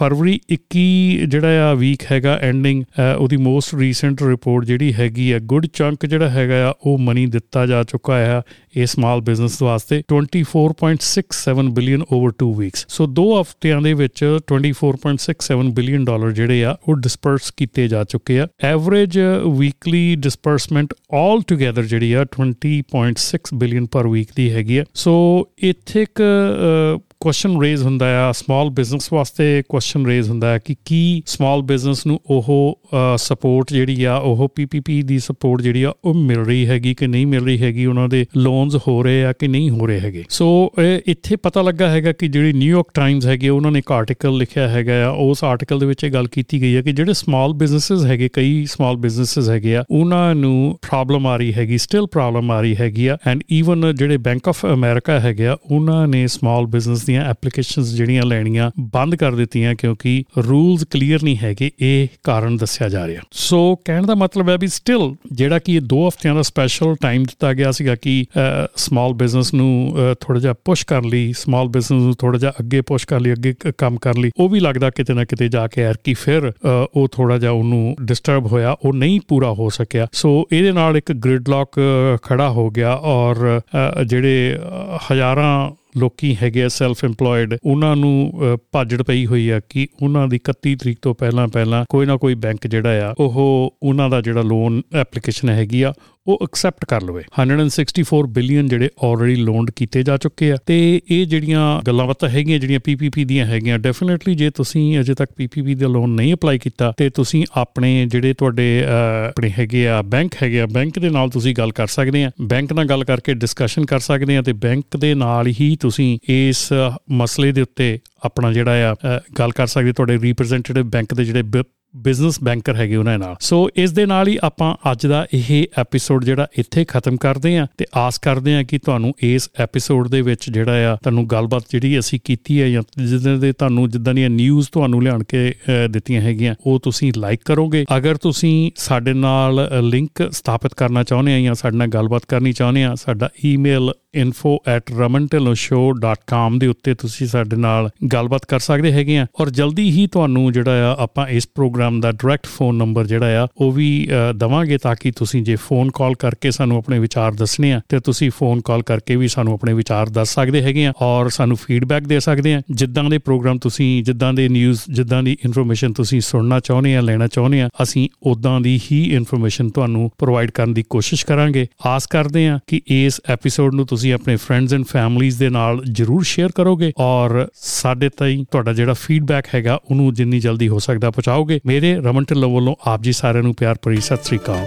ਫਰਵਰੀ 21 ਜਿਹੜਾ ਆ ਵੀਕ ਹੈਗਾ ਐਂਡਿੰਗ ਉਹਦੀ ਮੋਸਟ ਰੀਸੈਂਟ ਰਿਪੋਰਟ ਜਿਹੜੀ ਹੈਗੀ ਆ ਗੁੱਡ ਚੰਕ ਜਿਹੜਾ ਹੈਗਾ ਆ, ਉਹ ਮਨੀ ਦਿੱਤਾ ਜਾ ਚੁੱਕਾ ਹੈ ਇਹ ਸਮਾਲ ਬਿਜ਼ਨਸ ਵਾਸਤੇ 24.67 ਬਿਲੀਅਨ ਓਵਰ 2 ਵੀਕਸ ਸੋ ਦੋ ਹਫ਼ਤਿਆਂ ਦੇ ਵਿੱਚ 24.67 ਬਿਲੀਅਨ ਡਾਲਰ ਜਿਹੜੇ ਆ, ਉਹ ਡਿਸਪਰਸ ਕੀਤੇ ਜਾ ਚੁੱਕੇ ਆ। ਐਵਰੇਜ ਵੀਕਲੀ ਡਿਸਪਰਸਮੈਂਟ ਆਲ ਟੁਗੇਦਰ ਜਿਹੜੀ ਆ 20.6 ਬਿਲੀਅਨ ਪਰ ਵੀਕ ਦੀ ਹੈਗੀ ਆ। ਸੋ ਇੱਥੇ ਇੱਕ ਕੁਐਸਚਨ ਰੇਜ਼ ਹੁੰਦਾ ਆ ਸਮਾਲ ਬਿਜ਼ਨਸ ਵਾਸਤੇ ਕੁਐਸਚਨ ਰੇਜ਼ ਹੁੰਦਾ ਹੈ ਕਿ ਕੀ ਸਮਾਲ ਬਿਜ਼ਨਸ ਨੂੰ ਉਹ ਸਪੋਰਟ ਜਿਹੜੀ ਆ, ਉਹ ਪੀਪੀਪੀ ਦੀ ਸਪੋਰਟ ਜਿਹੜੀ ਆ, ਉਹ ਮਿਲ ਰਹੀ ਹੈਗੀ ਕਿ ਨਹੀਂ ਮਿਲ ਰਹੀ ਹੈਗੀ, ਉਹਨਾਂ ਦੇ ਲੋਨਸ ਹੋ ਰਹੇ ਆ ਕਿ ਨਹੀਂ ਹੋ ਰਹੇ ਹੈਗੇ। ਸੋ ਇੱਥੇ ਪਤਾ ਲੱਗਾ ਹੈਗਾ ਕਿ ਜਿਹੜੀ ਨਿਊਯਾਰਕ ਟਾਈਮਜ਼ ਹੈਗੇ, ਉਹਨਾਂ ਨੇ ਇੱਕ ਆਰਟੀਕਲ ਲਿਖਿਆ ਹੈਗਾ ਆ, ਉਸ ਆਰਟੀਕਲ ਦੇ ਵਿੱਚ ਇਹ ਗੱਲ ਕੀਤੀ ਗਈ ਹੈ ਕਿ ਜਿਹੜੇ ਸਮਾਲ ਬਿਜ਼ਨੈਸਸ ਹੈਗੇ, ਕਈ ਸਮਾਲ ਬਿਜ਼ਨੈਸਸ ਹੈਗੇ ਆ, ਉਹਨਾਂ ਨੂੰ ਪ੍ਰੋਬਲਮ ਆ ਰਹੀ ਹੈਗੀ ਸਟਿਲ ਪ੍ਰੋਬਲਮ ਆ ਰਹੀ ਹੈਗੀ ਆ ਐਂਡ ਈਵਨ ਜਿਹੜੇ ਬੈਂਕ ਆਫ ਅਮਰੀਕਾ ਹੈਗੇ ਆ, ਉਹਨਾਂ ਨੇ ਸਮਾਲ ਬਿਜ਼ਨਸ ਦੀਆਂ ਐਪਲੀਕੇਸ਼ਨਸ ਜਿਹੜੀਆਂ ਲੈਣੀਆਂ ਬੰਦ ਕਰ ਦਿੱਤੀਆਂ ਕਿਉਂਕਿ ਰੂਲਸ ਕਲੀਅਰ ਨਹੀਂ ਹੈਗੇ, ਇਹ ਕਾਰਨ ਦੱਸਿਆ ਜਾ ਰਿਹਾ। ਸੋ ਕਹਿਣ ਦਾ ਮਤਲਬ ਹੈ ਵੀ ਸਟਿਲ ਜਿਹੜਾ ਕਿ ਇਹ 2 ਹਫ਼ਤਿਆਂ ਦਾ ਸਪੈਸ਼ਲ ਟਾਈਮ ਦਿੱਤਾ ਗਿਆ ਸੀਗਾ ਕਿ ਸਮਾਲ ਬਿਜ਼ਨਸ ਨੂੰ ਥੋੜਾ ਜਿਹਾ ਪੁਸ਼ ਕਰ ਲਈ ਸਮਾਲ ਬਿਜ਼ਨਸ ਨੂੰ ਥੋੜਾ ਜਿਹਾ ਅੱਗੇ ਪੁਸ਼ ਕਰ ਲਈ, ਅੱਗੇ ਕੰਮ ਕਰ ਲਈ, ਉਹ ਵੀ ਲੱਗਦਾ ਕਿਤੇ ਨਾ ਕਿਤੇ ਜਾ ਕੇ ਯਾਰ ਕਿ ਫਿਰ ਉਹ ਥੋੜਾ ਜਿਹਾ ਉਹਨੂੰ ਡਿਸਟਰਬ ਹੋਇਆ, ਉਹ ਨਹੀਂ ਪੂਰਾ ਹੋ ਸਕਿਆ। ਸੋ ਇਹਦੇ ਨਾਲ ਇੱਕ ਗ੍ਰਿਡ ਲੌਕ ਖੜਾ ਹੋ ਗਿਆ ਔਰ ਜਿਹੜੇ ਹਜ਼ਾਰਾਂ ਲੋਕੀ ਹੈਗੇ ਸੈਲਫ ਏਮਪਲੋਇਡ ਉਹਨਾਂ ਨੂੰ ਭਾਜੜ ਪਈ ਹੋਈ ਆ ਕਿ ਉਹਨਾਂ ਦੀ 31 ਤਰੀਕ ਤੋਂ ਪਹਿਲਾਂ ਪਹਿਲਾਂ ਕੋਈ ਨਾ ਕੋਈ ਬੈਂਕ ਜਿਹੜਾ ਆ, ਉਹ ਉਹਨਾਂ ਦਾ ਜਿਹੜਾ ਲੋਨ ਐਪਲੀਕੇਸ਼ਨ ਹੈਗੀ ਆ ਉਹ ਐਕਸੈਪਟ ਕਰ ਲਵੇ। 164 ਬਿਲੀਅਨ ਜਿਹੜੇ ਆਲਰੇਡੀ ਲੋਨਡ ਕੀਤੇ ਜਾ ਚੁੱਕੇ ਆ ਤੇ ਇਹ ਜਿਹੜੀਆਂ ਗੱਲਾਂ ਬਾਤਾਂ ਹੈਗੀਆਂ, ਜਿਹੜੀਆਂ ਪੀਪੀਪੀ ਦੀਆਂ ਹੈਗੀਆਂ ਡੈਫੀਨਿਟਲੀ ਜੇ ਤੁਸੀਂ ਅਜੇ ਤੱਕ ਪੀਪੀਪੀ ਦਾ ਲੋਨ ਨਹੀਂ ਅਪਲਾਈ ਕੀਤਾ ਤੇ ਤੁਸੀਂ ਆਪਣੇ ਜਿਹੜੇ ਤੁਹਾਡੇ ਆਪਣੇ ਹੈਗੇ ਆ ਬੈਂਕ ਹੈਗੇ ਆ ਬੈਂਕ ਦੇ ਨਾਲ ਤੁਸੀਂ ਗੱਲ ਕਰ ਸਕਦੇ ਆ। ਬੈਂਕ ਨਾਲ ਗੱਲ ਕਰਕੇ ਡਿਸਕਸ਼ਨ ਕਰ ਸਕਦੇ ਆ ਤੇ ਬੈਂਕ ਦੇ ਨਾਲ ਹੀ ਤੁਸੀਂ ਇਸ ਮਸਲੇ ਦੇ ਉੱਤੇ ਆਪਣਾ ਜਿਹੜਾ ਆ ਗੱਲ ਕਰ ਸਕਦੇ, ਤੁਹਾਡੇ ਰਿਪਰੈਜ਼ੈਂਟੇਟਿਵ ਬੈਂਕ ਦੇ ਜਿਹੜੇ ਬਿਜ਼ਨਸ ਬੈਂਕਰ ਹੈਗੇ ਉਹਨਾਂ ਨਾਲ। ਸੋ ਇਸ ਦੇ ਨਾਲ ਹੀ ਆਪਾਂ ਅੱਜ ਦਾ ਇਹ ਐਪੀਸੋਡ ਜਿਹੜਾ ਇੱਥੇ ਖਤਮ ਕਰਦੇ ਆਂ ਤੇ ਆਸ ਕਰਦੇ ਆਂ ਕਿ ਤੁਹਾਨੂੰ ਇਸ ਐਪੀਸੋਡ ਦੇ ਵਿੱਚ ਜਿਹੜਾ ਆ ਤੁਹਾਨੂੰ ਗੱਲਬਾਤ ਜਿਹੜੀ ਅਸੀਂ ਕੀਤੀ ਹੈ ਜਾਂ ਜਿੱਦਾਂ ਦੇ ਤੁਹਾਨੂੰ ਜਿੱਦਾਂ ਦੀਆਂ ਨਿਊਜ਼ ਤੁਹਾਨੂੰ ਲਿਆਣ ਕੇ ਦਿੱਤੀਆਂ ਹੈਗੀਆਂ, ਉਹ ਤੁਸੀਂ ਲਾਈਕ ਕਰੋਗੇ। ਅਗਰ ਤੁਸੀਂ ਸਾਡੇ ਨਾਲ ਲਿੰਕ ਸਥਾਪਿਤ ਕਰਨਾ ਚਾਹੁੰਦੇ ਆ ਜਾਂ ਸਾਡੇ ਨਾਲ ਗੱਲਬਾਤ ਕਰਨੀ ਚਾਹੁੰਦੇ ਆ, ਸਾਡਾ ਈਮੇਲ info@ramantelloshow.com ਦੇ ਉੱਤੇ ਤੁਸੀਂ ਸਾਡੇ ਨਾਲ ਗੱਲਬਾਤ ਕਰ ਸਕਦੇ ਹੈਗੇ ਆ। ਔਰ ਜਲਦੀ ਹੀ ਤੁਹਾਨੂੰ ਜਿਹੜਾ ਆ, ਆਪਾਂ ਇਸ ਪ੍ਰੋਗਰਾਮ ਦਾ ਡਾਇਰੈਕਟ ਫੋਨ ਨੰਬਰ ਜਿਹੜਾ ਆ, ਉਹ ਵੀ ਦਵਾਂਗੇ ਤਾਂ ਕਿ ਤੁਸੀਂ ਜੇ ਫੋਨ ਕਾਲ ਕਰਕੇ ਸਾਨੂੰ ਆਪਣੇ ਵਿਚਾਰ ਦੱਸਣੇ ਆ, ਤੇ ਤੁਸੀਂ ਫੋਨ ਕਾਲ ਕਰਕੇ ਵੀ ਸਾਨੂੰ ਆਪਣੇ ਵਿਚਾਰ ਦੱਸ ਸਕਦੇ ਹੈਗੇ ਆ ਔਰ ਸਾਨੂੰ ਫੀਡਬੈਕ ਦੇ ਸਕਦੇ ਆ। ਜਿੱਦਾਂ ਦੇ ਪ੍ਰੋਗਰਾਮ ਤੁਸੀਂ, ਜਿੱਦਾਂ ਦੇ ਨਿਊਜ਼ ਜਿੱਦਾਂ ਦੀ ਇਨਫੋਰਮੇਸ਼ਨ ਤੁਸੀਂ ਸੁਣਨਾ ਚਾਹੁੰਦੇ ਆ, ਲੈਣਾ ਚਾਹੁੰਦੇ ਆ, ਅਸੀਂ ਉਦਾਂ ਦੀ ਹੀ ਇਨਫੋਰਮੇਸ਼ਨ ਤੁਹਾਨੂੰ ਪ੍ਰੋਵਾਈਡ ਕਰਨ ਦੀ ਕੋਸ਼ਿਸ਼ ਕਰਾਂਗੇ। ਆਸ ਕਰਦੇ ਆ ਕਿ ਇਸ ਐਪੀਸੋਡ ਨੂੰ ਤੁਸੀਂ ਆਪਣੇ ਫਰੈਂਡਸ ਐਂਡ ਫੈਮਲੀਜ਼ ਦੇ ਨਾਲ ਜਰੂਰ ਸ਼ੇਅਰ ਕਰੋਗੇ ਔਰ ਸਾਡੇ ਤਾਈਂ ਤੁਹਾਡਾ ਜਿਹੜਾ ਫੀਡਬੈਕ ਹੈਗਾ, ਉਹਨੂੰ ਜਿੰਨੀ ਜਲਦੀ ਹੋ ਸਕਦਾ ਪਹੁੰਚਾਓਗੇ। ਮੇਰੇ ਰਮਨ ਢਿੱਲੋਂ ਵੱਲੋਂ ਆਪ ਜੀ ਸਾਰਿਆਂ ਨੂੰ ਪਿਆਰ ਭਰੀ ਸਤਿ ਸ੍ਰੀ ਅਕਾਲ।